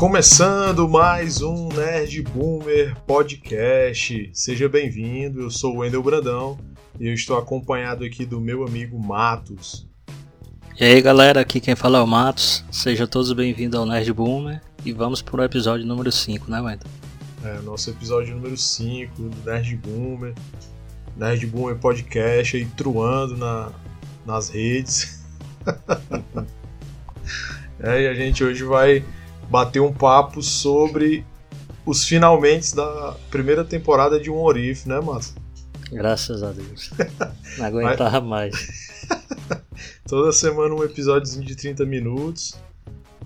Começando mais um Nerd Boomer Podcast. Seja bem-vindo, eu sou o Wendel Brandão e eu estou acompanhado aqui do meu amigo Matos. E aí galera, aqui quem fala é o Matos. Sejam todos bem-vindos ao Nerd Boomer e vamos para o episódio número 5, né, Wendel? É, nosso episódio número 5 do Nerd Boomer. Nerd Boomer Podcast aí truando na, nas redes. é, e a gente hoje vai bater um papo sobre os finalmente da primeira temporada de Um Orif, né, Márcio? Graças a Deus. Não aguentava mais. Toda semana um episódiozinho de 30 minutos.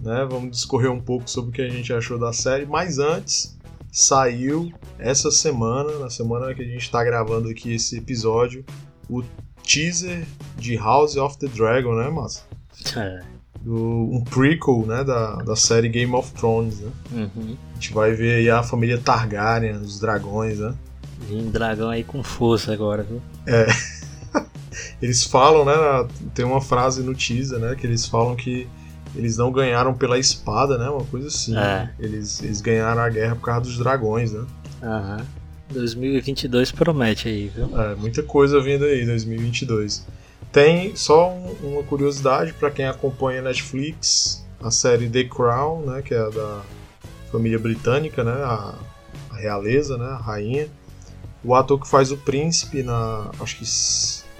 Né? Vamos discorrer um pouco sobre o que a gente achou da série. Mas antes, saiu essa semana, na semana que a gente está gravando aqui esse episódio, o teaser de House of the Dragon, né, Márcio? É do, um prequel né, da, da série Game of Thrones. Né? Uhum. A gente vai ver aí a família Targaryen, os dragões, né? Vim dragão aí com força agora, viu? É. eles falam, né? Tem uma frase no teaser, né? Que eles falam que eles não ganharam pela espada, né? Uma coisa assim. É. Eles, eles ganharam a guerra por causa dos dragões, né? Aham. 2022 promete aí, viu? É, muita coisa vindo aí, 2022. Tem só um, uma curiosidade para quem acompanha Netflix, a série The Crown, né, que é da família britânica, né, a, a realeza, né, a rainha. O ator que faz o príncipe na, acho que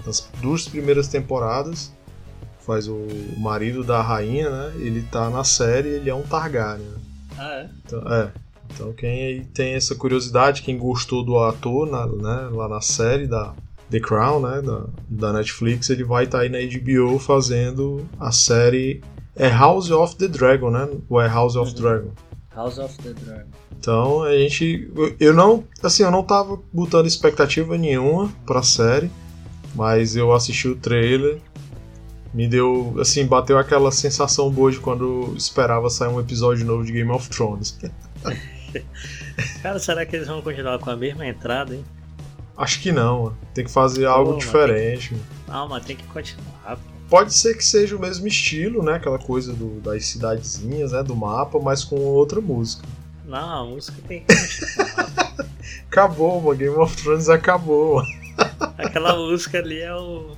nas duas primeiras temporadas, faz o marido da rainha, né? Ele tá na série, ele é um Targaryen. Ah, é? Então, é. Então quem tem essa curiosidade, quem gostou do ator na, né, lá na série da The Crown, né, da, da Netflix, ele vai estar tá aí na HBO fazendo a série é House of the Dragon, né? Ou é House of Uhum. Dragon? House of the Dragon. Então a gente, eu- eu não, assim, eu não tava botando expectativa nenhuma pra série, mas eu assisti o trailer, me deu, assim, bateu aquela sensação boa de quando esperava sair um episódio novo de Game of Thrones. Cara, será que eles vão continuar com a mesma entrada, hein? Acho que não, mano. tem que fazer algo diferente. mano. Não, mas tem que continuar, pô. Pode ser que seja o mesmo estilo, né? Aquela coisa do- das cidadezinhas, né? Do mapa, mas com outra música. Não, a música tem que continuar. Acabou, mano. Game of Thrones acabou. mano. Aquela música ali é o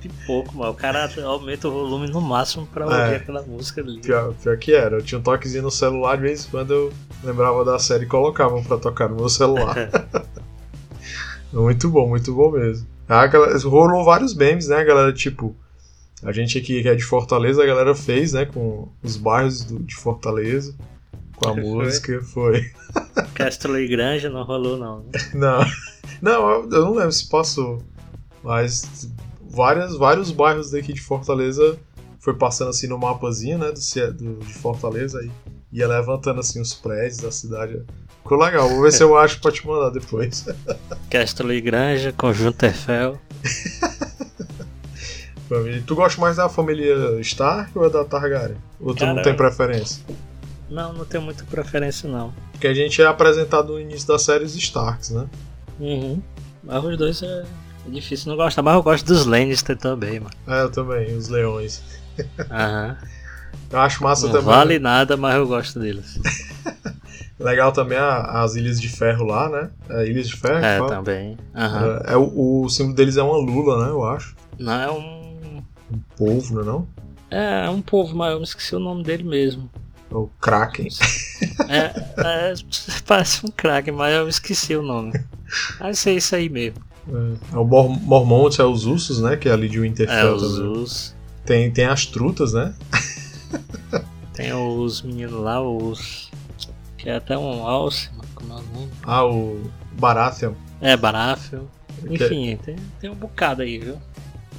pipoco, mano. O cara aumenta o volume no máximo pra ouvir É. aquela música ali. Pior, pior que era. Eu tinha um toquezinho no celular, de vez em quando eu lembrava da série e colocava pra tocar no meu celular. muito bom, muito bom mesmo. Ah, galera, rolou vários memes, né, galera? Tipo, a gente aqui que é de Fortaleza, a galera fez, né? Com os bairros do- de Fortaleza. Com a Foi? música, foi. Castro e Granja não rolou, não. né? Não, não, eu, eu não lembro se passou. Mas várias, vários bairros daqui de Fortaleza foi passando assim no mapazinho, né? Do, do- de Fortaleza aí. Ia levantando assim os prédios da cidade. Ficou legal, vou ver se eu acho pra te mandar depois. Castro e Granja, Conjunto Eiffel. Família- tu gosta mais da família Stark ou da Targaryen? Ou tu não Cara, tem preferência? Não, não tenho muita preferência, não. Porque a gente é apresentado no início da série os Starks, né? Uhum. Mas os dois é, difícil não gostar, mas eu gosto dos Lannister também, mano. É, eu também, os leões. Aham. Eu acho massa Não também. vale nada, mas eu gosto deles. Legal também a- as Ilhas de Ferro lá, né? É, Ilhas de Ferro? É, também. Aham. É, é o, o símbolo deles é uma lula, né? Eu acho. Não é um. Um polvo, não é não? É, é um povo, mas eu me esqueci o nome dele mesmo. É o Kraken. É, é, parece um craque, mas eu esqueci o nome. Mas é isso aí mesmo. É, o Mor Mormont, é os ursos, né? Que é ali de É, Winterfell os também. Us. Tem, tem as trutas, né? Tem os meninos lá, os. Que é até um alce, como é o nome? Ah, o Baratheon. É, Baráfio. Enfim, tem, tem um bocado aí, viu?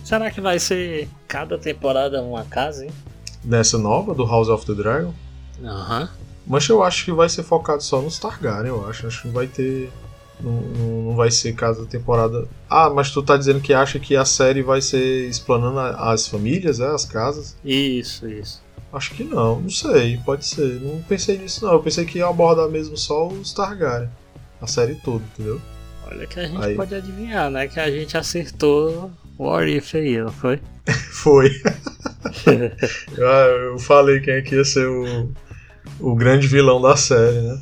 Será que vai ser cada temporada uma casa, hein? Nessa nova, do House of the Dragon. Aham. Mas eu acho que vai ser focado só nos Targaryen, eu acho. Acho que vai ter. Não, não, não vai ser cada temporada. Ah, mas tu tá dizendo que acha que a série vai ser explanando as famílias, é, as casas? Isso, isso. Acho que não, não sei, pode ser. Não pensei nisso não. Eu pensei que ia abordar mesmo só os Targaryen. A série toda, entendeu? Olha que a gente Aí. pode adivinhar, né? Que a gente acertou o What If aí, não foi? Foi. Eu falei quem é que ia ser o, o grande vilão da série, né?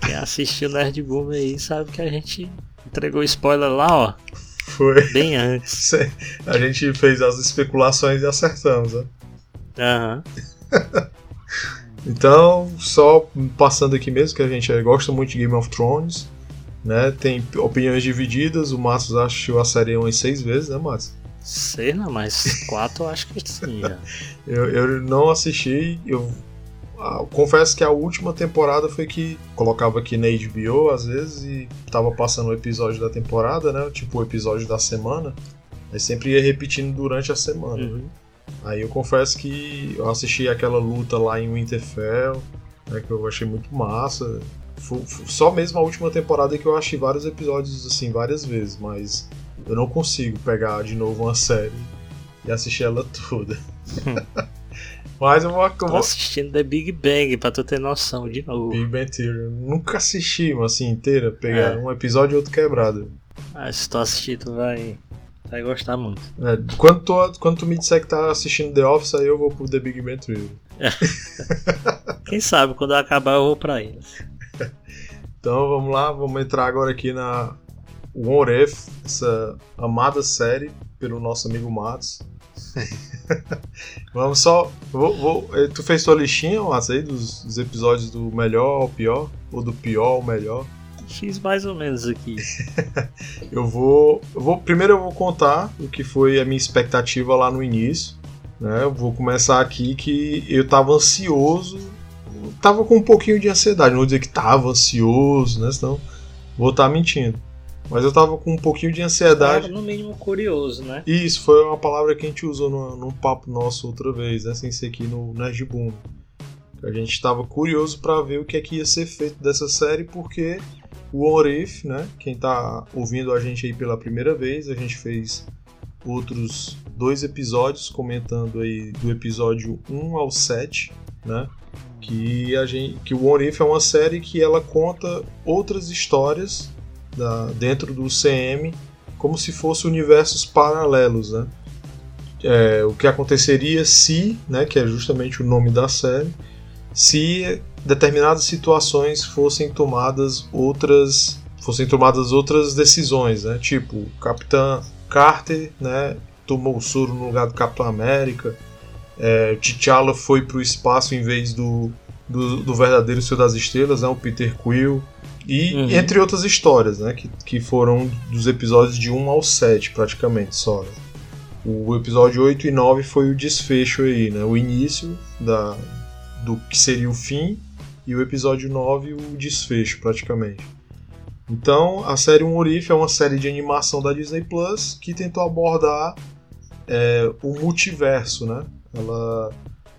Quem assistiu Nerd Boom aí sabe que a gente entregou spoiler lá, ó. Foi. Bem antes. A gente fez as especulações e acertamos, né? Aham. então, só passando aqui mesmo, que a gente gosta muito de Game of Thrones, né? Tem opiniões divididas, o Matos assistiu a série umas seis vezes, né, Matos? Sei não, mas quatro eu acho que sim. Eu, eu não assisti, eu confesso que a última temporada foi que colocava aqui na HBO às vezes e tava passando o episódio da temporada, né? Tipo o episódio da semana. Aí sempre ia repetindo durante a semana. Uhum. Aí eu confesso que eu assisti aquela luta lá em Winterfell, né, que eu achei muito massa. Foi, foi só mesmo a última temporada que eu achei vários episódios assim várias vezes, mas eu não consigo pegar de novo uma série e assistir ela toda. Mas eu vou, eu vou... Assistindo The Big Bang, pra tu ter noção de novo. Big Bang Theory. Nunca assisti uma assim inteira, pegar é. um episódio e outro quebrado. Ah, se tu assistir, tu vai, vai gostar muito. É, quando, tu, quando tu me disser que tá assistindo The Office, aí eu vou pro The Big Bang Theory. Quem sabe, quando eu acabar eu vou pra eles. então vamos lá, vamos entrar agora aqui na What If, essa amada série pelo nosso amigo Matos. Vamos só. Vou, vou, eh, tu fez tua listinha, Márcio, aí dos, dos, episódios do melhor ao pior? Ou do pior ao melhor? Fiz mais ou menos aqui. eu, vou, eu vou. Primeiro eu vou contar o que foi a minha expectativa lá no início. Né? Eu vou começar aqui que eu tava ansioso. Tava com um pouquinho de ansiedade. Não vou dizer que tava ansioso, né? Senão vou estar tá mentindo. Mas eu tava com um pouquinho de ansiedade. Tava no mínimo curioso, né? Isso, foi uma palavra que a gente usou no, num papo nosso outra vez, né? Sem ser aqui no Nerd Boom. A gente estava curioso para ver o que é que ia ser feito dessa série, porque o Orif, né? Quem tá ouvindo a gente aí pela primeira vez, a gente fez outros dois episódios comentando aí do episódio 1 ao 7, né? Que a gente que o Orif é uma série que ela conta outras histórias da, dentro do CM como se fossem universos paralelos, né? É, o que aconteceria se, né, que é justamente o nome da série, se determinadas situações fossem tomadas outras fossem tomadas outras decisões, né? Tipo, o Capitão Carter, né, tomou o soro no lugar do Capitão América. É, T'Challa foi para o espaço em vez do, do, do verdadeiro Senhor das Estrelas, né, o Peter Quill. E uhum. entre outras histórias, né? Que, que foram dos episódios de 1 ao 7, praticamente, só. Né? O episódio 8 e 9 foi o desfecho aí, né? O início da, do que seria o fim e o episódio 9 o desfecho, praticamente. Então, a série Um Orif é uma série de animação da Disney Plus que tentou abordar é, o multiverso, né? Ela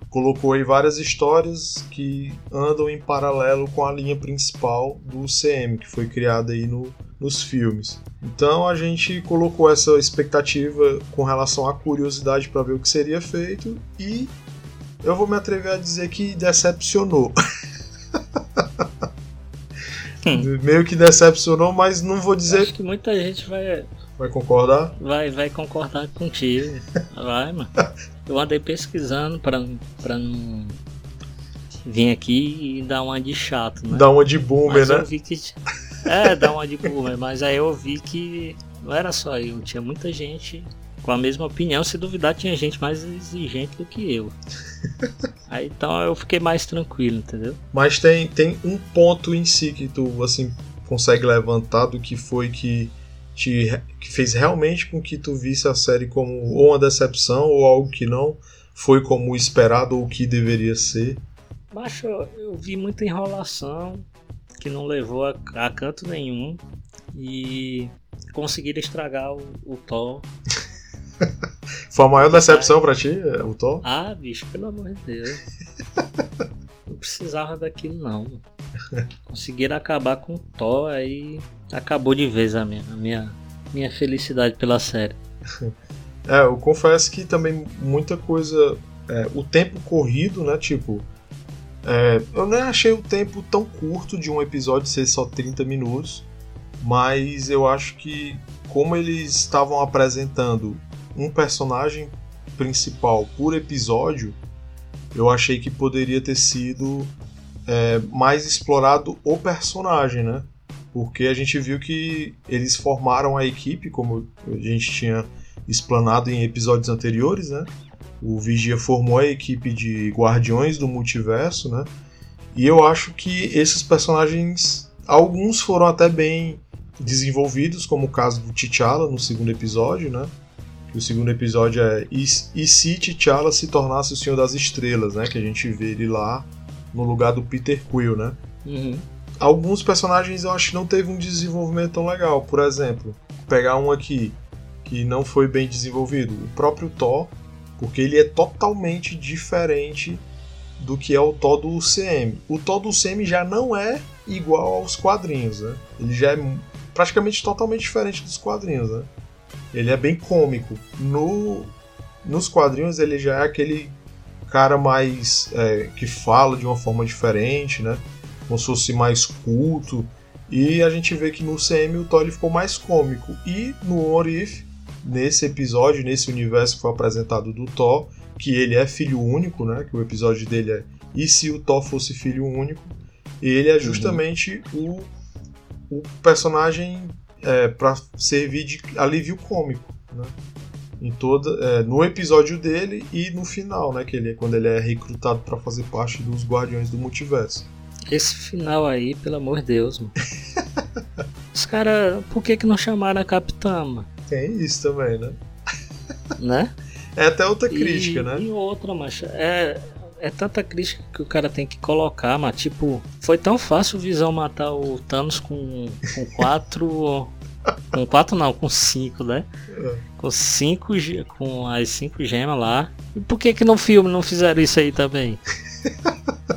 colocou aí várias histórias que andam em paralelo com a linha principal do CM, que foi criada aí no, nos filmes. Então a gente colocou essa expectativa com relação à curiosidade para ver o que seria feito e eu vou me atrever a dizer que decepcionou. Hum. Meio que decepcionou, mas não vou dizer. Acho que muita gente vai. Vai concordar? Vai, vai concordar contigo. vai, mano. Eu andei pesquisando pra, pra não vir aqui e dar uma de chato, né? Dar uma de boomer, mas né? Eu vi que... É, dar uma de boomer, mas aí eu vi que não era só eu, tinha muita gente com a mesma opinião. Se duvidar, tinha gente mais exigente do que eu. Aí então eu fiquei mais tranquilo, entendeu? Mas tem, tem um ponto em si que tu assim consegue levantar do que foi que te, que fez realmente com que tu visse a série como ou uma decepção ou algo que não foi como esperado ou que deveria ser? Macho, eu vi muita enrolação que não levou a, a canto nenhum e conseguiram estragar o, o Thor. foi a maior decepção para ti, o Thor? Ah, bicho, pelo amor de Deus. não precisava daquilo não. Conseguiram acabar com o Thor, aí acabou de vez a minha, a minha, minha felicidade pela série. É, eu confesso que também muita coisa. É, o tempo corrido, né? Tipo. É, eu nem achei o tempo tão curto de um episódio ser só 30 minutos, mas eu acho que como eles estavam apresentando um personagem principal por episódio, eu achei que poderia ter sido é, mais explorado o personagem, né? Porque a gente viu que eles formaram a equipe, como a gente tinha explanado em episódios anteriores, né? O Vigia formou a equipe de Guardiões do Multiverso, né? E eu acho que esses personagens, alguns foram até bem desenvolvidos, como o caso do T'Challa no segundo episódio, né? O segundo episódio é E, e se T'Challa se tornasse o Senhor das Estrelas, né? Que a gente vê ele lá no lugar do Peter Quill, né? Uhum. Alguns personagens eu acho que não teve um desenvolvimento tão legal. Por exemplo, pegar um aqui que não foi bem desenvolvido, o próprio Thor, porque ele é totalmente diferente do que é o Thor do UCM. O Thor do UCM já não é igual aos quadrinhos, né? Ele já é praticamente totalmente diferente dos quadrinhos, né? Ele é bem cômico. No, nos quadrinhos ele já é aquele cara mais é, que fala de uma forma diferente, né? Como se fosse mais culto. E a gente vê que no CM o Thor ficou mais cômico. E no What If, nesse episódio, nesse universo que foi apresentado do Thor, que ele é filho único, né? Que o episódio dele é E se o Thor fosse filho único? Ele é uhum. justamente uhum. o, o personagem é, para servir de alívio cômico, né? Em toda, é, no episódio dele e no final, né? Que ele, quando ele é recrutado para fazer parte dos Guardiões do Multiverso. Esse final aí, pelo amor de Deus, mano. Os caras, por que que não chamaram a Capitã, mano? Tem isso também, né? Né? É até outra crítica, e, né? E outra, macho. É, é tanta crítica que o cara tem que colocar, mas tipo, foi tão fácil o Visão matar o Thanos com, com quatro. com quatro não, com cinco, né? É. Com cinco com as cinco gemas lá. E por que que no filme não fizeram isso aí também?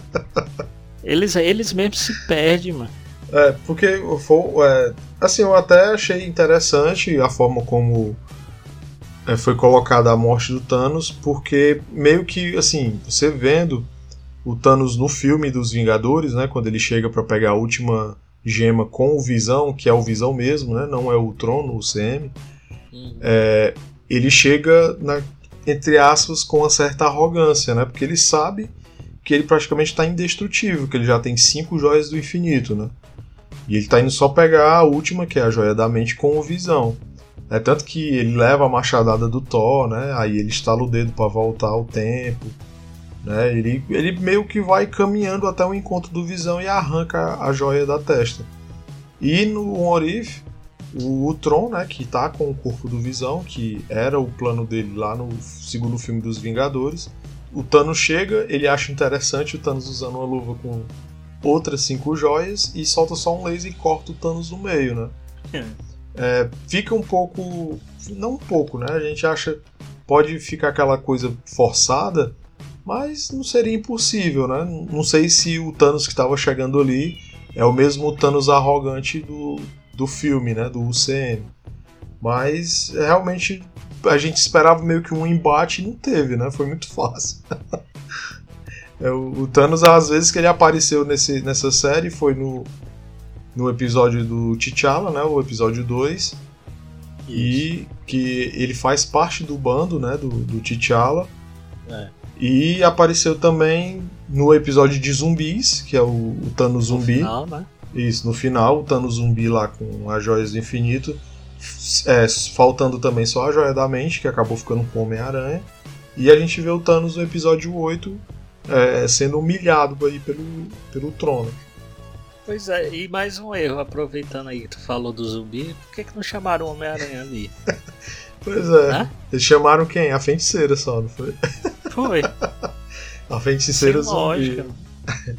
eles, eles mesmos se perdem, mano. É, porque foi, é, assim, eu até achei interessante a forma como foi colocada a morte do Thanos, porque meio que, assim, você vendo o Thanos no filme dos Vingadores, né, quando ele chega para pegar a última gema com o Visão, que é o Visão mesmo, né, não é o Trono, o CM, uhum. é, ele chega, na, entre aspas, com uma certa arrogância, né, porque ele sabe que ele praticamente está indestrutível, que ele já tem cinco joias do infinito, né, e ele está indo só pegar a última, que é a joia da mente, com o Visão. É tanto que ele leva a machadada do Thor, né? Aí ele estala o dedo para voltar ao tempo. Né? Ele, ele meio que vai caminhando até o encontro do Visão e arranca a joia da testa. E no Orif, o, o Tron, né, que tá com o corpo do Visão, que era o plano dele lá no segundo filme dos Vingadores, o Thanos chega, ele acha interessante o Thanos usando uma luva com outras cinco joias e solta só um laser e corta o Thanos no meio, né? é, fica um pouco. Não um pouco, né? A gente acha. Pode ficar aquela coisa forçada, mas não seria impossível, né? Não sei se o Thanos que estava chegando ali é o mesmo Thanos arrogante do, do filme, né? Do UCM. Mas realmente a gente esperava meio que um embate e não teve, né? Foi muito fácil. é, o, Thanos, às vezes que ele apareceu nesse, nessa série, foi no, no episódio do T'Challa, né, o episódio 2, e que ele faz parte do bando né, do, do T'Challa. É. E apareceu também no episódio de zumbis, que é o, o Thanos Zumbi. No final, né? Isso, no final, o Thanos Zumbi lá com as joias do infinito. É, faltando também só a joia da mente, que acabou ficando com o Homem-Aranha. E a gente vê o Thanos no episódio 8 é, sendo humilhado aí pelo, pelo trono. Pois é, e mais um erro, aproveitando aí que tu falou do zumbi, por que, que não chamaram o Homem-Aranha ali? pois é. Hã? Eles chamaram quem? A feiticeira só, não foi? Foi. a feiticeira Sem zumbi. Lógica.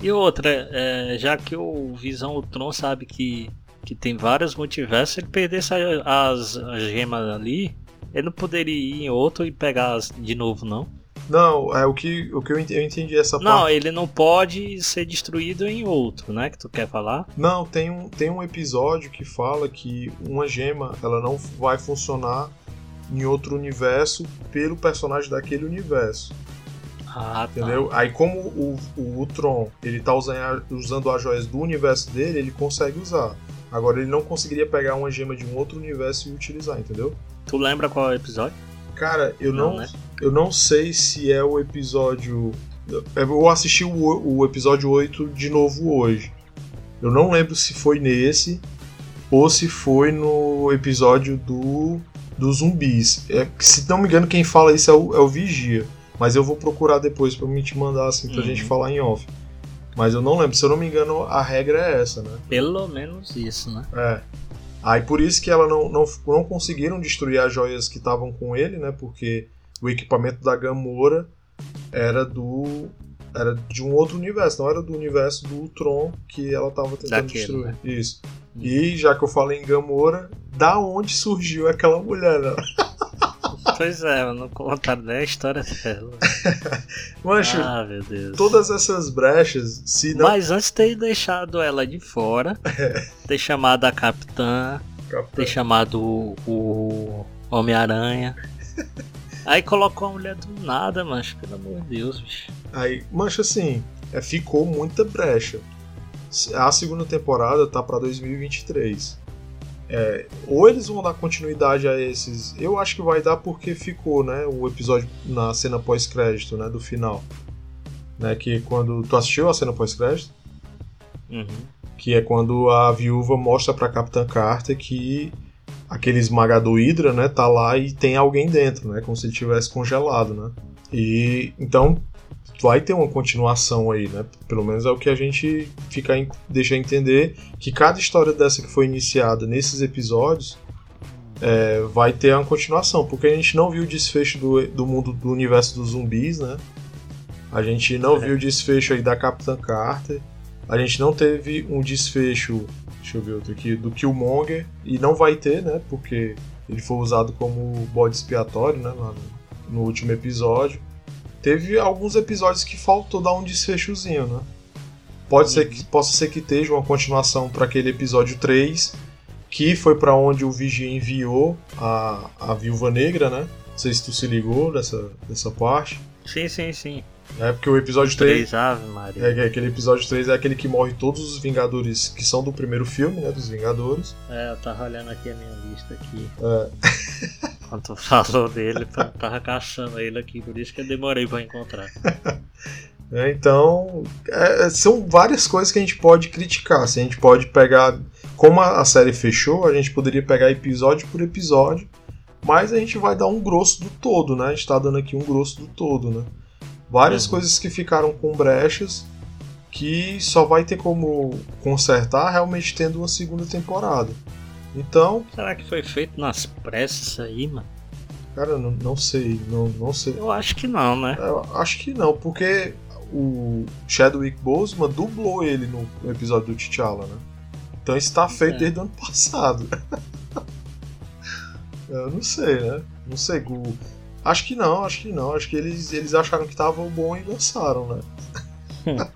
E outra, é, já que o Visão Ultron sabe que, que tem vários multiversos, ele perdesse as, as gemas ali, ele não poderia ir em outro e pegar de novo, não? Não, é o que, o que eu entendi essa não, parte. Não, ele não pode ser destruído em outro, né? Que tu quer falar? Não, tem um, tem um episódio que fala que uma gema ela não vai funcionar em outro universo pelo personagem daquele universo. Ah, tá. Entendeu? Aí como o, o, o Tron ele tá usando, usando as joias do universo dele, ele consegue usar. Agora ele não conseguiria pegar uma gema de um outro universo e utilizar, entendeu? Tu lembra qual é o episódio? Cara, eu não, não né? eu não sei se é o episódio Eu assisti o, o episódio 8 de novo hoje. Eu não lembro se foi nesse ou se foi no episódio do dos zumbis. É, se não me engano, quem fala isso é o, é o Vigia. Mas eu vou procurar depois pra me te mandar assim pra uhum. gente falar em off. Mas eu não lembro, se eu não me engano, a regra é essa, né? Pelo menos isso, né? É. Aí por isso que ela não, não, não conseguiram destruir as joias que estavam com ele, né? Porque o equipamento da Gamora era do. Era de um outro universo, não era do universo do Tron que ela estava tentando Daquele, destruir. Né? Isso. Hum. E já que eu falei em Gamora, da onde surgiu aquela mulher, né? Pois é, não contaram nem a história dela. Mancho, ah, meu Deus. todas essas brechas, se não... Mas antes de ter deixado ela de fora, é. ter chamado a Capitã, Capitã. ter chamado o, o Homem-Aranha. Aí colocou a mulher do nada, mancho, pelo amor de Deus, bicho. Aí, mancho, assim, é, ficou muita brecha. A segunda temporada tá pra 2023. É, ou eles vão dar continuidade a esses. Eu acho que vai dar porque ficou, né? O episódio na cena pós-crédito, né? Do final. Né, que quando. Tu assistiu a cena pós-crédito? Uhum. Que é quando a viúva mostra pra Capitã Carter que aquele esmagador Hydra, né, tá lá e tem alguém dentro, né? Como se ele tivesse congelado, né? E então vai ter uma continuação aí, né? Pelo menos é o que a gente fica em, deixa entender que cada história dessa que foi iniciada nesses episódios é, vai ter uma continuação, porque a gente não viu o desfecho do, do mundo do universo dos zumbis, né? A gente não é. viu o desfecho aí da Capitã Carter. A gente não teve um desfecho, deixa eu ver outro aqui, do Killmonger e não vai ter, né? Porque ele foi usado como bode expiatório, né? No, no último episódio teve alguns episódios que faltou dar um desfechozinho, né? Pode uhum. ser que possa ser que esteja uma continuação para aquele episódio 3, que foi para onde o Vigia enviou a, a Viúva Negra, né? Não sei se tu se ligou dessa, dessa parte. Sim, sim, sim. É porque o episódio 3. 3 Ave Maria. É, aquele episódio 3 é aquele que morre todos os Vingadores que são do primeiro filme, né? Dos Vingadores. É, eu tava olhando aqui a minha lista aqui. É. Quando tu falou dele, eu tava caçando ele aqui, por isso que eu demorei pra encontrar. É, então, é, são várias coisas que a gente pode criticar. Se assim, a gente pode pegar. Como a série fechou, a gente poderia pegar episódio por episódio, mas a gente vai dar um grosso do todo, né? A gente tá dando aqui um grosso do todo, né? Várias uhum. coisas que ficaram com brechas que só vai ter como consertar realmente tendo uma segunda temporada. Então. Será que foi feito nas pressas aí, mano? Cara, não, não sei, não, não sei. Eu acho que não, né? Eu acho que não, porque o Chadwick Boseman dublou ele no episódio do T'Challa, né? Então isso tá feito é. desde o ano passado. Eu não sei, né? Não sei. O... Acho que não, acho que não. Acho que eles, eles acharam que tava bom e lançaram, né?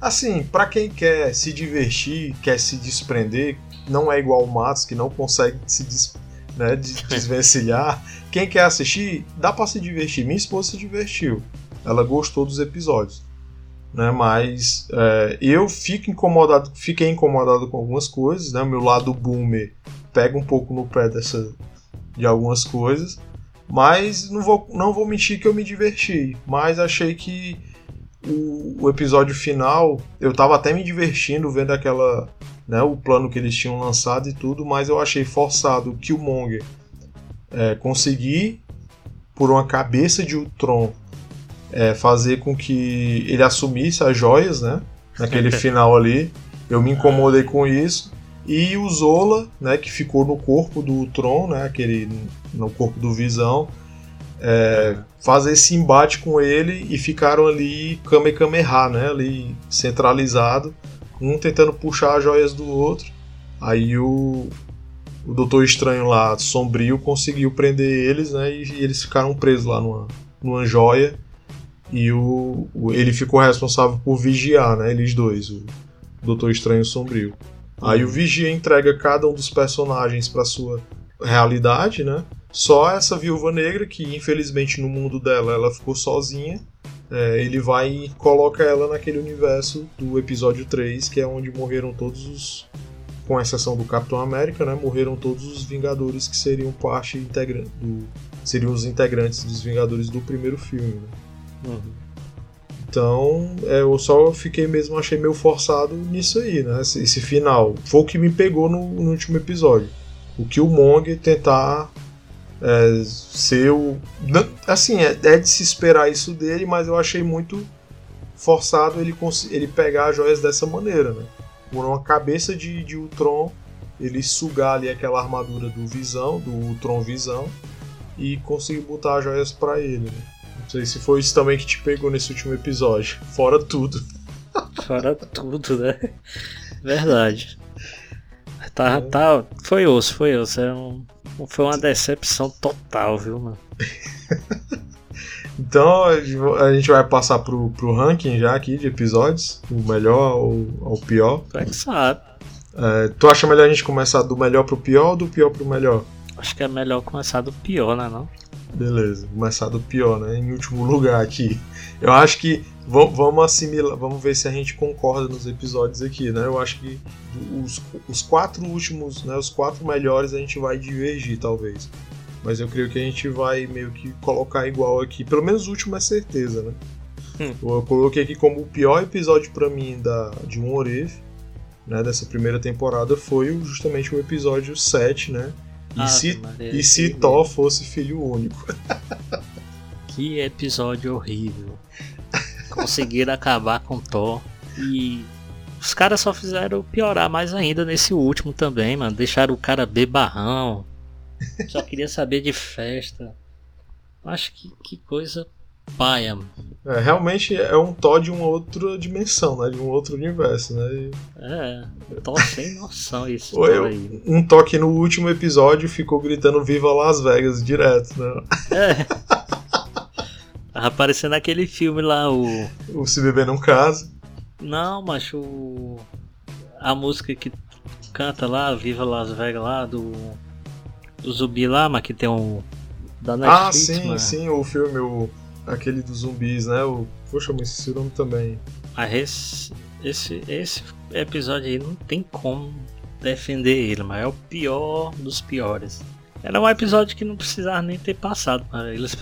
assim, para quem quer se divertir, quer se desprender, não é igual o Matos, que não consegue se des, né, desvencilhar. Quem quer assistir, dá para se divertir. Minha esposa se divertiu. Ela gostou dos episódios. Né, mas é, eu fico incomodado, fiquei incomodado com algumas coisas, né? Meu lado boomer pega um pouco no pé dessa, de algumas coisas, mas não vou, não vou mentir que eu me diverti. Mas achei que o, o episódio final, eu tava até me divertindo vendo aquela né, o plano que eles tinham lançado e tudo, mas eu achei forçado o Killmonger é, conseguir, por uma cabeça de Ultron, é, fazer com que ele assumisse as joias, né? Naquele final ali. Eu me incomodei com isso. E o Zola, né, que ficou no corpo do Ultron, né, aquele, no corpo do Visão, é, fazer esse embate com ele e ficaram ali Kamehameha, né, ali centralizado um tentando puxar as joias do outro. Aí o, o Doutor Estranho lá, sombrio, conseguiu prender eles, né? E, e eles ficaram presos lá numa, numa joia. E o, o, ele ficou responsável por vigiar, né? Eles dois, o Doutor Estranho Sombrio. Aí o Vigia entrega cada um dos personagens para sua realidade, né? Só essa viúva negra, que infelizmente no mundo dela ela ficou sozinha, é, ele vai e coloca ela naquele universo do episódio 3, que é onde morreram todos os. Com exceção do Capitão América, né? Morreram todos os Vingadores que seriam parte integrante do. seriam os integrantes dos Vingadores do primeiro filme. Né? Uhum. Então, é, eu só fiquei mesmo, achei meio forçado nisso aí, né? Esse, esse final. Foi o que me pegou no, no último episódio. O que o Mong tentar é, ser o. Assim, é, é, de se esperar isso dele, mas eu achei muito forçado ele, ele pegar as joias dessa maneira, né? Por uma cabeça de, de Ultron, ele sugar ali aquela armadura do Visão, do Ultron Visão, e conseguir botar as joias para ele, né? Não sei se foi isso também que te pegou nesse último episódio. Fora tudo. Fora tudo, né? Verdade. Tá, é. tá, foi osso, foi osso. É um, foi uma decepção total, viu, mano? então a gente vai passar pro, pro ranking já aqui de episódios, o melhor ou o pior. Tu é que sabe. É, tu acha melhor a gente começar do melhor pro pior ou do pior pro melhor? Acho que é melhor começar do pior, né não? Beleza, começar do pior, né? Em último lugar aqui. Eu acho que vamos assimilar, vamos ver se a gente concorda nos episódios aqui, né? Eu acho que os, os quatro últimos, né? Os quatro melhores a gente vai divergir, talvez. Mas eu creio que a gente vai meio que colocar igual aqui. Pelo menos o último é certeza, né? Hum. Eu coloquei aqui como o pior episódio para mim da, de um Oref, né? Dessa primeira temporada foi justamente o episódio 7, né? E ah, se, e se Thor fosse filho único. que episódio horrível. Conseguiram acabar com Thor. E os caras só fizeram piorar mais ainda nesse último também, mano. Deixaram o cara bebarrão. Só queria saber de festa. Acho que, que coisa paia. É, realmente é um Thor de uma outra dimensão, né? De um outro universo, né? E... É, Thor sem noção isso. aí. Um toque no último episódio ficou gritando Viva Las Vegas direto, né? É. Tava aparecendo aquele filme lá, o. O Se Beber Não Casa. Não, mas o. A música que canta lá, Viva Las Vegas lá, do. Do zumbi lá, mas que tem um. Da ah, Netflix, ah, sim, sim, o filme, o aquele dos zumbis, né? O, poxa, mas esse nome também. Ah, esse, esse, esse episódio aí não tem como defender ele, mas é o pior dos piores. Era um episódio que não precisava nem ter passado. Eles,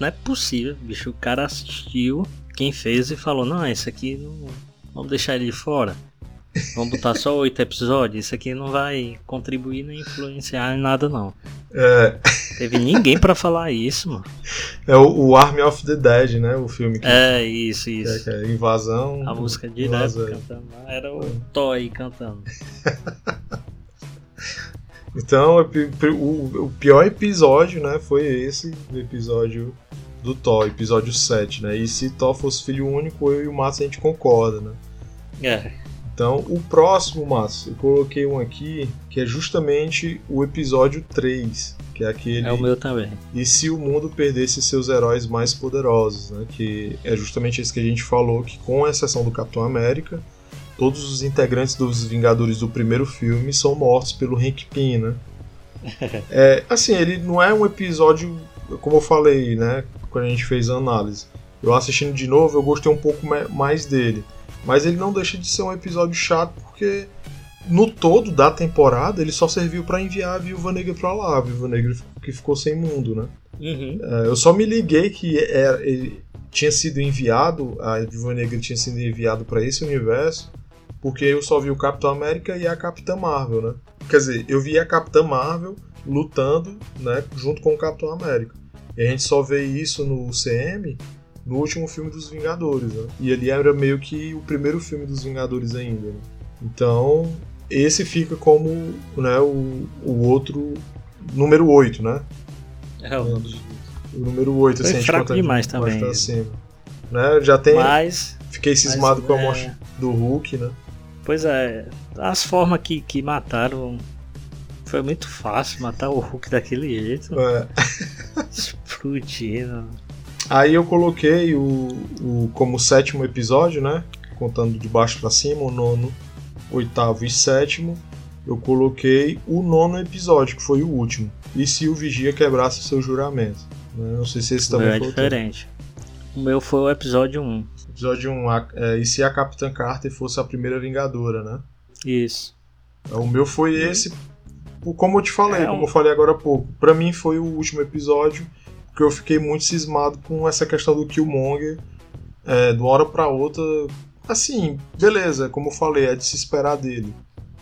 não é possível, bicho. O cara assistiu, quem fez e falou: Não, esse aqui não, vamos deixar ele de fora. Vamos botar só oito episódios. Isso aqui não vai contribuir nem influenciar em nada, não. É. Teve ninguém para falar isso, mano. É o, o, Army of the Dead, né? O filme que. É, isso, isso. Que é, que é invasão. A música direto cantando. Era o. Toy cantando. então, o, o pior episódio, né? Foi esse, o episódio do Thor, episódio 7, né? E se Thor fosse filho único, eu e o Márcio a gente concorda, né? É. Então, o próximo, Márcio, eu coloquei um aqui que é justamente o episódio 3, que é aquele. É o meu também. E se o mundo perdesse seus heróis mais poderosos, né? Que é justamente isso que a gente falou, que com exceção do Capitão América, todos os integrantes dos Vingadores do primeiro filme são mortos pelo Hank Pym, né? é, assim, ele não é um episódio, como eu falei, né? Quando a gente fez a análise. Eu assistindo de novo, eu gostei um pouco mais dele. Mas ele não deixa de ser um episódio chato porque no todo da temporada ele só serviu para enviar a Viúva Negra pra lá, a Viúva Negra que ficou sem mundo, né? Uhum. É, eu só me liguei que era, ele tinha sido enviado, a Viúva Negra tinha sido enviado para esse universo, porque eu só vi o Capitão América e a Capitã Marvel, né? Quer dizer, eu vi a Capitã Marvel lutando, né, junto com o Capitão América. E a gente só vê isso no CM no último filme dos Vingadores, né? E ali era meio que o primeiro filme dos Vingadores ainda. Né? Então, esse fica como né, o, o outro número 8, né? É, o, o número 8, Foi assim, a gente fraco demais também. Pra cima. Né? Já tem. Mas. Fiquei cismado mas, com a morte é... do Hulk, né? Pois é, as formas que, que mataram. Foi muito fácil matar o Hulk daquele jeito. É. Explodindo. Aí eu coloquei o, o como sétimo episódio, né? Contando de baixo para cima, o nono, oitavo e sétimo. Eu coloquei o nono episódio, que foi o último. E se o Vigia quebrasse seu juramento? Né? Não sei se esse também é foi. É diferente. O meu foi o episódio 1. Episódio 1, a, é, e se a Capitã Carter fosse a primeira Vingadora, né? Isso. O meu foi esse, como eu te falei, é como eu falei agora há pouco. Pra mim foi o último episódio porque eu fiquei muito cismado com essa questão do Killmonger é, de uma hora pra outra, assim, beleza, como eu falei, é de se esperar dele.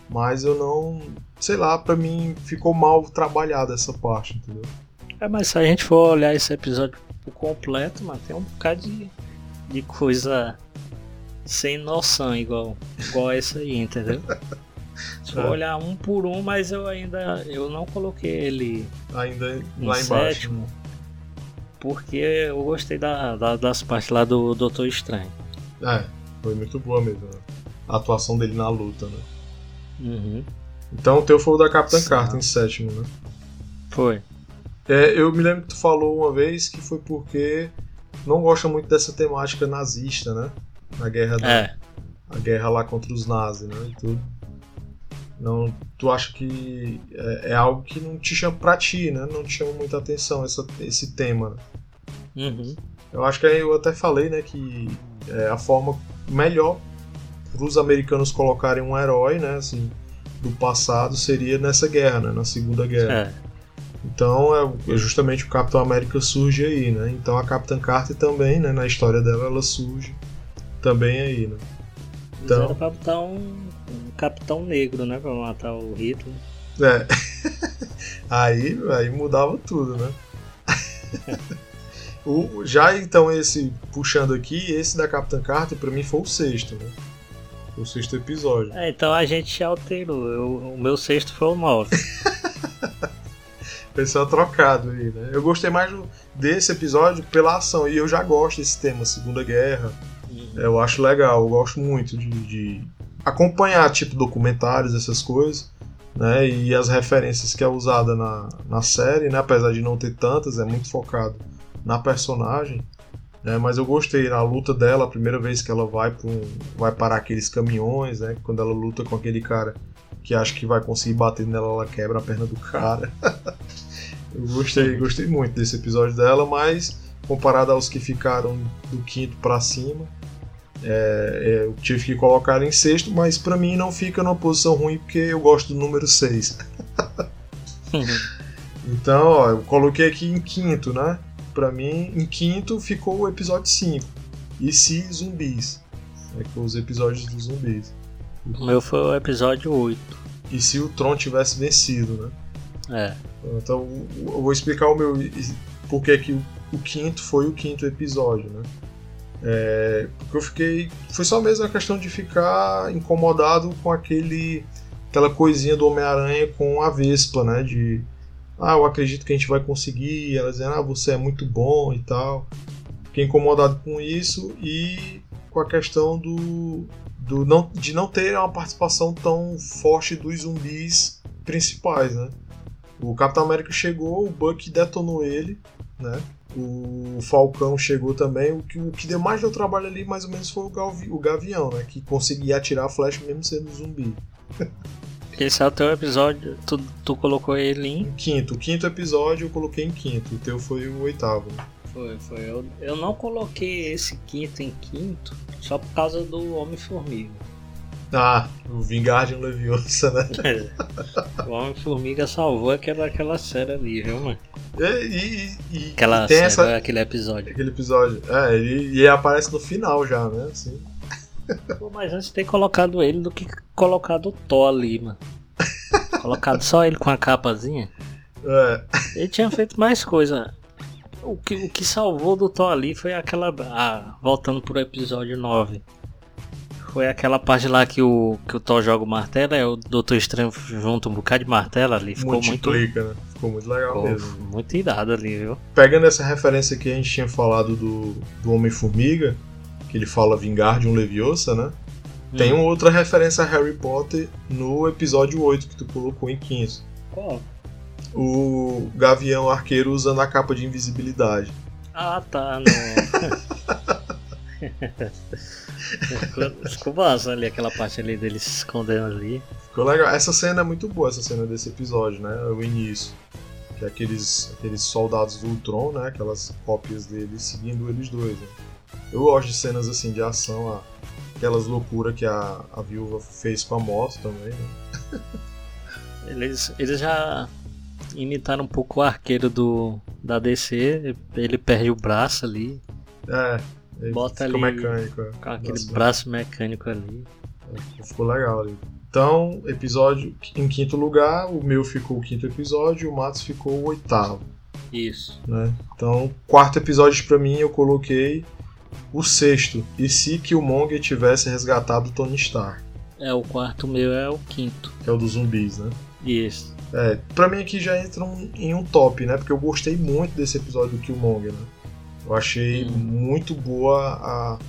Mas eu não. Sei lá, pra mim ficou mal trabalhada essa parte, entendeu? É, mas se a gente for olhar esse episódio por completo, mano, tem um bocado de, de coisa sem noção, igual, igual essa aí, entendeu? Se for É. olhar um por um, mas eu ainda eu não coloquei ele Ainda em lá embaixo. Porque eu gostei da, da- das partes lá do Doutor Estranho. É, foi muito boa mesmo. né? A atuação dele na luta, né? Uhum. Então o teu foi o da Capitã Sim. Carter em sétimo, né? Foi. É, eu me lembro que tu falou uma vez que foi porque não gosta muito dessa temática nazista, né? Na guerra da, É. a guerra lá contra os nazis, né? E tudo. Não, tu acha que é, é algo que não te chama pra ti, né? Não te chama muita atenção essa, esse tema. Né? Uhum. Eu acho que aí eu até falei, né, que é, a forma melhor para os americanos colocarem um herói, né, assim, do passado seria nessa guerra, né, na Segunda Guerra. É. Então é, é justamente o Capitão América surge aí, né? Então a Capitã Carter também, né, na história dela, ela surge também aí, né? Então... Era pra botar um capitão negro, né? Pra matar o Hitler. É. aí, aí mudava tudo, né? o, já então esse puxando aqui, esse da Capitã Carter pra mim foi o sexto, né? O sexto episódio. É, então a gente alterou. Eu- o meu sexto foi o 9. Pessoal trocado aí, né? Eu gostei mais do- desse episódio pela ação e eu já gosto desse tema, Segunda Guerra. Eu acho legal, eu gosto muito de, de acompanhar tipo documentários, essas coisas, né? E as referências que é usada na, na série, né? Apesar de não ter tantas, é muito focado na personagem. Né? Mas eu gostei na luta dela, a primeira vez que ela vai um, vai parar aqueles caminhões, né? Quando ela luta com aquele cara que acha que vai conseguir bater nela, ela quebra a perna do cara. eu gostei, gostei muito desse episódio dela, mas comparado aos que ficaram do quinto para cima, é, é, eu tive que colocar em sexto, mas pra mim não fica numa posição ruim porque eu gosto do número 6. Então, ó, eu coloquei aqui em quinto, né? Pra mim, em quinto ficou o episódio 5. E se zumbis. É que os episódios dos zumbis. o meu foi o episódio 8. E se o Tron tivesse vencido, né? É. Então, eu vou explicar o meu. Por que que o, o quinto foi o quinto episódio, né? É, porque eu fiquei. Foi só mesmo a questão de ficar incomodado com aquele. aquela coisinha do Homem-Aranha com a Vespa, né? De. Ah, eu acredito que a gente vai conseguir. E ela dizendo, ah, você é muito bom e tal. Fiquei incomodado com isso e com a questão do. do não, de não ter uma participação tão forte dos zumbis principais, né? O Capitão América chegou, o Buck detonou ele, né? O Falcão chegou também. O que, o que deu mais deu trabalho ali, mais ou menos, foi o, Galvi, o Gavião, né? Que conseguia atirar a flecha mesmo sendo zumbi. Esse é o teu episódio. Tu, tu colocou ele em. Quinto, o quinto episódio eu coloquei em quinto. O teu foi o oitavo. Foi, foi. Eu, eu não coloquei esse quinto em quinto só por causa do Homem-Formiga. Ah, o Vingardium Leviosa, né? o Homem-Formiga salvou aquela, aquela série ali, viu, mano? E, e, e- Aquela e tem série, essa, aquele episódio. aquele episódio. É, e ele aparece no final já, né? Assim. Pô, mas antes de ter colocado ele do que colocado o Thor ali, mano. colocado só ele com a capazinha. É, Ele tinha feito mais coisa. O que, o que salvou do Thor ali foi aquela. Ah, voltando pro episódio 9. Foi aquela parte lá que o, que o Thor joga o martelo, é o Doutor Estranho junto um bocado de martelo ali. Ficou muito, multiplica, né? Ficou muito legal mesmo. muito irado ali, viu? Pegando essa referência que a gente tinha falado do, do Homem-Formiga, que ele fala Vingardium Leviosa, né? Tem Hum. uma outra referência a Harry Potter no episódio 8 que tu colocou em 15. Qual? O Gavião Arqueiro usando a capa de invisibilidade. Ah, tá. No... ficou, ficou massa ali, aquela parte ali dele se escondendo ali. Ficou legal. Essa cena é muito boa, essa cena desse episódio, né? O início. Que é aqueles, aqueles soldados do Ultron, né? Aquelas cópias deles seguindo eles dois. Né? Eu gosto de cenas assim de ação, aquelas loucuras que a, a viúva fez com a moto também, né? Eles, eles já imitaram um pouco o arqueiro do, da DC, ele perde o braço ali. É, Aí Bota ali mecânico. é. Com aquele Nossa, braço mecânico ali. Ficou legal ali. Então, episódio em quinto lugar, o meu ficou o quinto episódio, o Matos ficou o oitavo, Isso. né? Então, quarto episódio pra mim eu coloquei o sexto. E se Killmonger tivesse resgatado o Tony Stark, É, o quarto meu é o quinto. que é o dos zumbis, né? Isso. É, pra mim aqui já entra um- em um top, né? Porque eu gostei muito desse episódio do Killmonger, né? Eu achei Hum. muito boa a,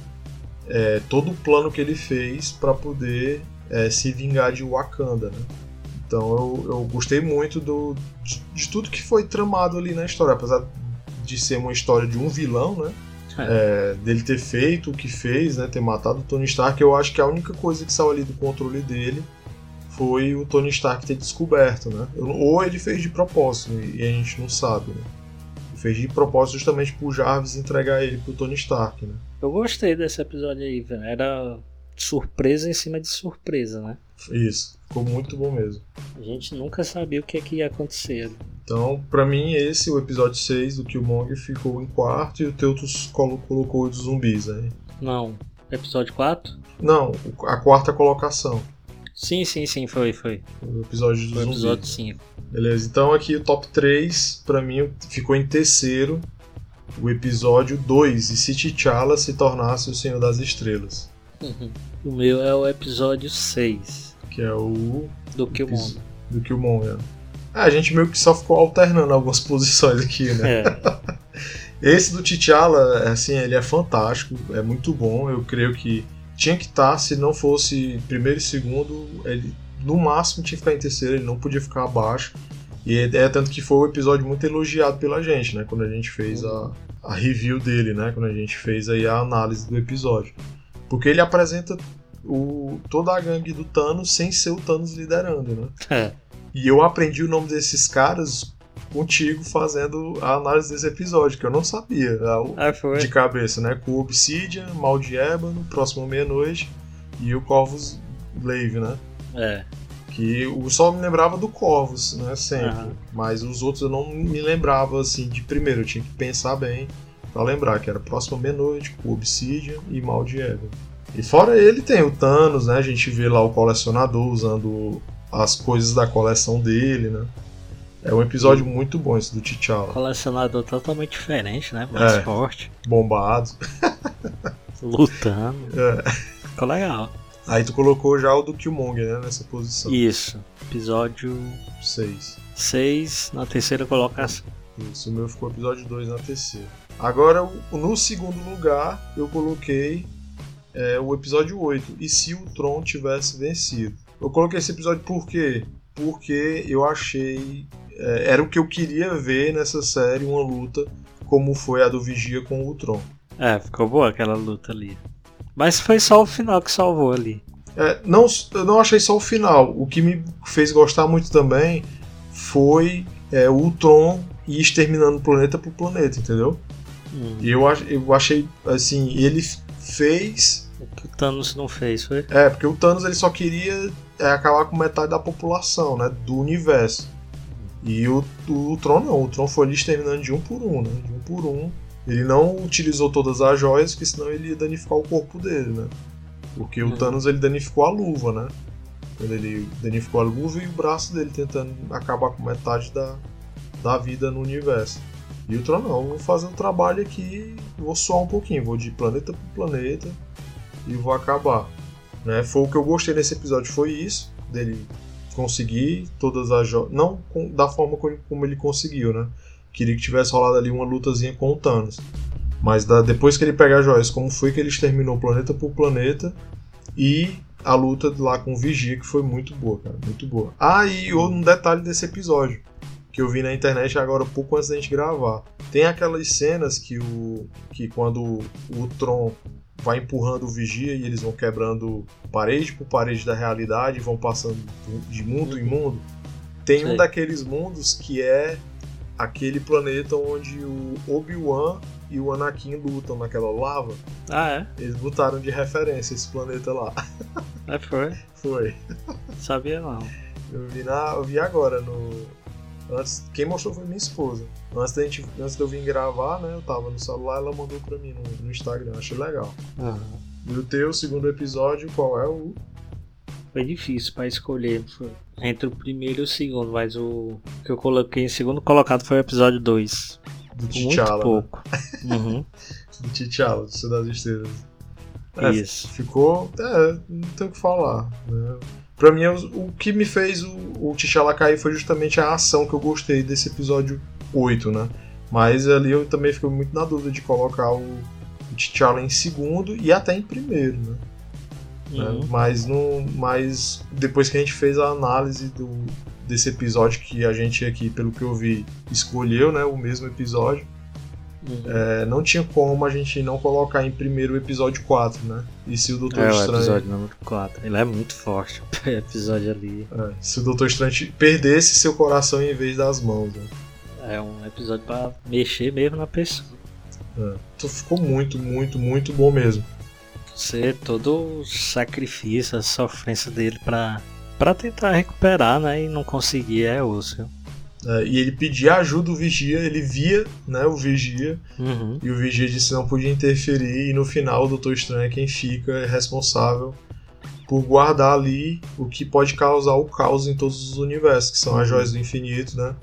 é, todo o plano que ele fez pra poder é, se vingar de Wakanda, né? Então eu, eu gostei muito do, de, de tudo que foi tramado ali na história, apesar de ser uma história de um vilão, né? É, dele ter feito o que fez, né? Ter matado o Tony Stark, eu acho que a única coisa que saiu ali do controle dele foi o Tony Stark ter descoberto, né? Ou ele fez de propósito, e a gente não sabe, né? Fez de propósito justamente pro Jarvis entregar ele pro Tony Stark, né? Eu gostei desse episódio aí, velho. Era surpresa em cima de surpresa, né? Isso, ficou muito bom mesmo. A gente nunca sabia o que, é que ia acontecer. Então, pra mim, esse, o episódio 6 do Killmonger, ficou em quarto e o Teutos colo- colocou o dos zumbis, né? Não. Episódio 4? Não, a quarta colocação, Sim, sim, sim, foi, foi. o episódio dos Foi o zumbis. episódio 5. Beleza, então aqui o top 3, pra mim, ficou em terceiro o episódio 2, e se T'Challa se tornasse o Senhor das Estrelas, O meu é o episódio 6 que é o do Killmonger. do Killmonger. Ah, a gente meio que só ficou alternando algumas posições aqui, né? É, Esse do T'Challa, assim, ele é fantástico, é muito bom. Eu creio que tinha que estar, se não fosse primeiro e segundo, ele no máximo tinha que ficar em terceiro, ele não podia ficar abaixo. E é, é tanto que foi um episódio muito elogiado pela gente, né? Quando a gente fez a, a review dele, né? Quando a gente fez aí a análise do episódio. Porque ele apresenta o, toda a gangue do Thanos sem ser o Thanos liderando, né? é. E eu aprendi o nome desses caras contigo fazendo a análise desse episódio, que eu não sabia ah, o- Ah, de cabeça, né? Com o Obsidian, Mal de Ébano, Próxima Meia-Noite e o Corvus Glaive, né? É. Que eu só me lembrava do Corvus, né? Sempre. Aham. Mas os outros eu não me lembrava, assim, de primeiro. Eu tinha que pensar bem pra lembrar que era Próxima Meia-Noite, com o Obsidian e Mal de Ébano. E fora ele tem o Thanos, né? A gente vê lá o colecionador usando as coisas da coleção dele, né? É um episódio muito bom esse do T'Challa. Colecionador totalmente diferente, né? Mais É. forte. Bombado. Lutando. É. Ficou legal. Aí tu colocou já o do Killmonger, né? Nessa posição. Isso. Episódio 6. 6 na terceira colocação. Isso, o meu ficou episódio 2 na terceira. Agora, no segundo lugar, eu coloquei é, o episódio 8. E se o Tron tivesse vencido? Eu coloquei esse episódio por quê? Porque eu achei. É, era o que eu queria ver nessa série, uma luta como foi a do Vigia com o Tron. É, ficou boa aquela luta ali. Mas foi só o final que salvou ali. É, não, eu não achei só o final. O que me fez gostar muito também foi é, o Tron ir exterminando planeta por planeta, entendeu? Hum. E eu, eu achei, assim, ele fez. O que o Thanos não fez foi. É, porque o Thanos ele só queria é, acabar com metade da população, né? Do universo. E o, o Tron não, o Tron foi ali exterminando de um por um, né? De um por um. Ele não utilizou todas as joias, porque senão ele ia danificar o corpo dele, né? Porque o Uhum. Thanos ele danificou a luva, né? Quando ele danificou a luva e o braço dele tentando acabar com metade da, da vida no universo. E o Tron não, vou fazer um trabalho aqui, vou suar um pouquinho, vou de planeta por planeta e vou acabar. Né? Foi o que eu gostei nesse episódio, foi isso, dele conseguir todas as joias, não com- da forma como ele, conseguiu, né? Queria que tivesse rolado ali uma lutazinha com o Thanos. Mas da- depois que ele pega as joias, como foi que ele exterminou planeta por planeta e a luta lá com o Vigia, que foi muito boa, cara, muito boa. Ah, e um detalhe desse episódio, que eu vi na internet agora pouco antes da gente gravar. Tem aquelas cenas que o que quando o Tron vai empurrando o Vigia e eles vão quebrando parede por parede da realidade, vão passando de mundo em mundo. Tem um Sei. daqueles mundos que é aquele planeta onde o Obi-Wan e o Anakin lutam naquela lava. Ah, é? Eles botaram de referência esse planeta lá. É, foi. Foi. Sabia não. Eu vi, na, eu vi agora no, Antes, quem mostrou foi minha esposa. Antes, da gente, antes de eu vir gravar, né? Eu tava no celular, ela mandou pra mim no, no Instagram, achei legal. Aham. E o teu segundo episódio, qual é o. Foi difícil pra escolher foi entre o primeiro e o segundo, mas o que eu coloquei em segundo colocado foi o episódio 2. Do Muito T'Challa. né? pouco. Uhum. Do T'Challa, do Cidade das Estrelas. É, Isso. Ficou. É, não tem o que falar. Né? Pra mim, o, o que me fez o, o T'Challa cair foi justamente a ação que eu gostei desse episódio 8, né? Mas ali eu também fico muito na dúvida de colocar o, o T'Challa em segundo e até em primeiro, né? Uhum. Mas, no, mas depois que a gente fez a análise do, desse episódio que a gente aqui, pelo que eu vi, escolheu, né? O mesmo episódio. Uhum. É, não tinha como a gente não colocar em primeiro o episódio 4, né? E se o Doutor É, o Estranho. episódio número 4. Ele é muito forte. O episódio ali é, se o Doutor Estranho perdesse seu coração em vez das mãos. Né? é um episódio pra mexer mesmo na pessoa. É. Então ficou muito, muito, muito bom mesmo. Você todo o sacrifício, a sofrência dele pra, pra tentar recuperar, né? E não conseguir é osso. É, e ele pedia ajuda do Vigia, ele via né, o Vigia, Uhum. e o Vigia disse que não podia interferir, e no final o Doutor Estranho é quem fica responsável por guardar ali o que pode causar o caos em todos os universos, que são as Uhum. joias do infinito, né?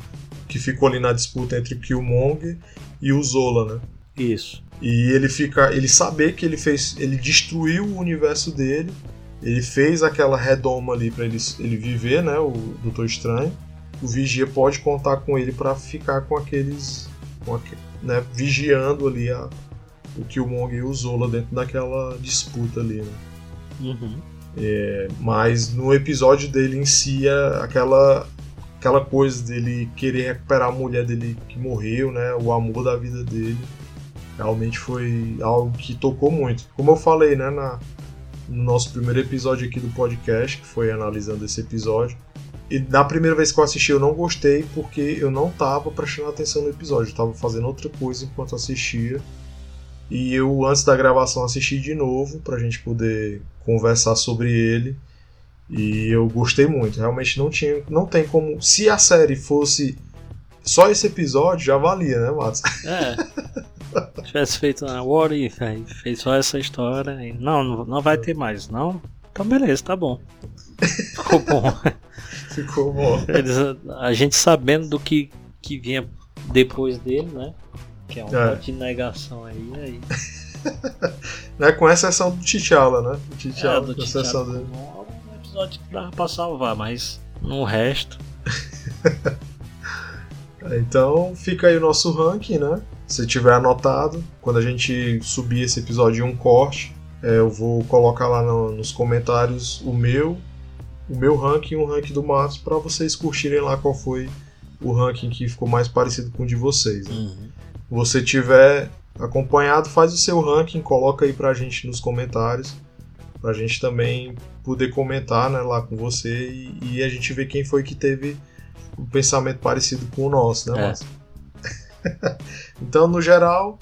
Que ficou ali na disputa entre o Killmonger e o Zola, né? Isso. E ele fica, ele saber que ele fez, ele destruiu o universo dele, ele fez aquela redoma ali para ele, ele viver, né, o Doutor Estranho. O Vigia pode contar com ele para ficar com aqueles, com aque- né, vigiando ali a, o Killmonger e o Zola dentro daquela disputa ali, né? Uhum. Mas no episódio dele em si, é aquela aquela coisa dele querer recuperar a mulher dele que morreu, né, o amor da vida dele, realmente foi algo que tocou muito. Como eu falei, né, na, no nosso primeiro episódio aqui do podcast, que foi analisando esse episódio, e na primeira vez que eu assisti eu não gostei porque eu não tava prestando atenção no episódio, eu tava fazendo outra coisa enquanto assistia. E eu, antes da gravação, assisti de novo pra gente poder conversar sobre ele. E eu gostei muito. Realmente não tinha. Não tem como. Se a série fosse só esse episódio, já valia, né, Matos? É. Se tivesse feito uma What If, aí fez só essa história. E, não, não, não vai ter mais, não? Então beleza, tá bom. Ficou bom. Ficou bom. Eles, a gente sabendo do que, que vinha depois dele, né? Que é um É. monte de negação aí. aí Né, com exceção do T'Challa, né? O é, T'Challa, do com exceção dele. um episódio que dava pra salvar, mas no resto. É, Então fica aí o nosso ranking, né? Se tiver anotado, quando a gente subir esse episódio em um corte, é, eu vou colocar lá no- nos comentários o meu, o meu ranking e o ranking do Matos para vocês curtirem lá qual foi o ranking que ficou mais parecido com o de vocês. Né? Uhum. você tiver acompanhado, faz o seu ranking, coloca aí pra gente nos comentários, pra gente também poder comentar né, lá com você e, e a gente ver quem foi que teve um pensamento parecido com o nosso, né, É. Márcio? então, no geral,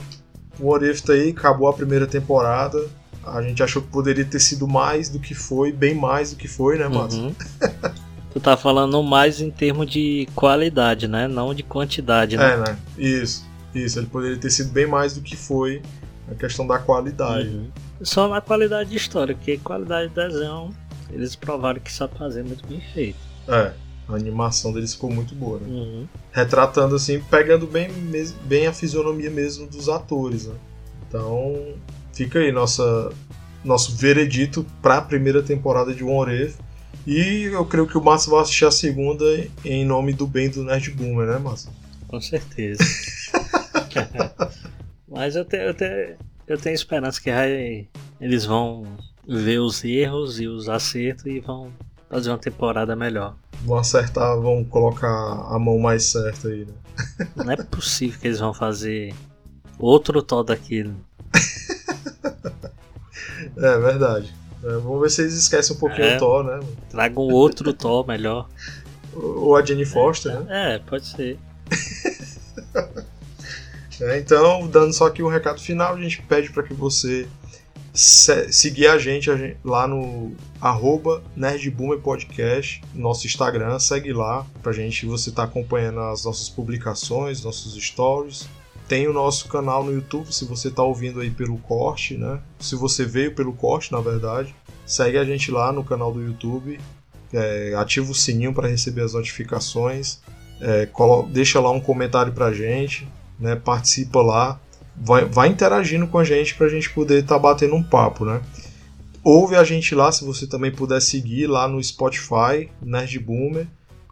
o tá aí, acabou a primeira temporada. A gente achou que poderia ter sido mais do que foi, bem mais do que foi, né, Márcio? Uhum. Tu tá falando mais em termos de qualidade, né? Não de quantidade, né? É, né? Isso, isso. Ele poderia ter sido bem mais do que foi a questão da qualidade. Uhum. Só na qualidade de história, porque qualidade de desenho eles provaram que sabe fazer muito bem feito. É, a animação deles ficou muito boa, né? Uhum. Retratando assim, pegando bem, bem a fisionomia mesmo dos atores, né? Então, fica aí nossa, nosso veredito para a primeira temporada de One If. E eu creio que o Márcio vai assistir a segunda em nome do bem do Nerd Boomer, né, Márcio? Com certeza. Mas eu tenho, eu, tenho, eu tenho esperança que vai- eles vão ver os erros e os acertos e vão fazer uma temporada melhor. Vão acertar, vão colocar a mão mais certa aí, né? Não é possível que eles vão fazer outro Thor daquele. É verdade. É, vamos ver se eles esquecem um pouquinho É. o Thor, né? Tragam outro Thor melhor. Ou a Jenny Foster, né? É, pode ser. É, então, dando só aqui um recado final, a gente pede para que você se seguir a gente, a gente, lá no arroba Podcast, nosso Instagram, segue lá pra gente você estar tá acompanhando as nossas publicações, nossos stories. Tem o nosso canal no YouTube, se você está ouvindo aí pelo corte, né? Se você veio pelo corte, na verdade, segue a gente lá no canal do YouTube, é, ativa o sininho para receber as notificações, é, deixa lá um comentário pra gente, né? Participa lá vai, vai interagindo com a gente para a gente poder estar tá batendo um papo, né? Ouve a gente lá, se você também puder seguir lá no Spotify, Nerd Boomer.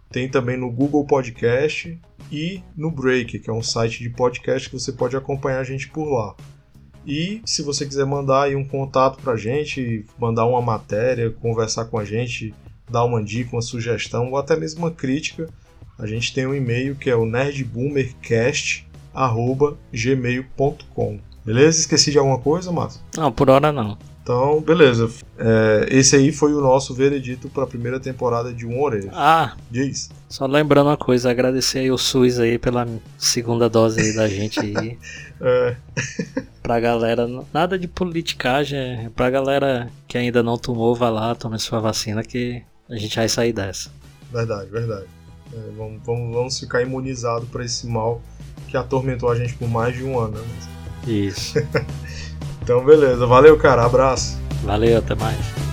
Tem também no Google Podcast e no Break, que é um site de podcast que você pode acompanhar a gente por lá. E se você quiser mandar aí um contato pra gente, mandar uma matéria, conversar com a gente, dar uma dica, uma sugestão ou até mesmo uma crítica, a gente tem um e-mail que é o nerdboomercast gmail.com. Beleza? Esqueci de alguma coisa, Márcio? Não, por hora não. Então, beleza. É, esse aí foi o nosso veredito para a primeira temporada de Um Orelha. Ah, diz. Só lembrando uma coisa, agradecer aí o SUS aí pela segunda dose aí da gente aí. é. Pra galera, nada de politicagem, é pra galera que ainda não tomou, vá lá, tome sua vacina que a gente vai sair dessa. Verdade, verdade. É, vamos, vamos, vamos ficar imunizados para esse mal que atormentou a gente por mais de um ano, né? Isso. então, beleza. Valeu, cara. Abraço. Valeu, até mais.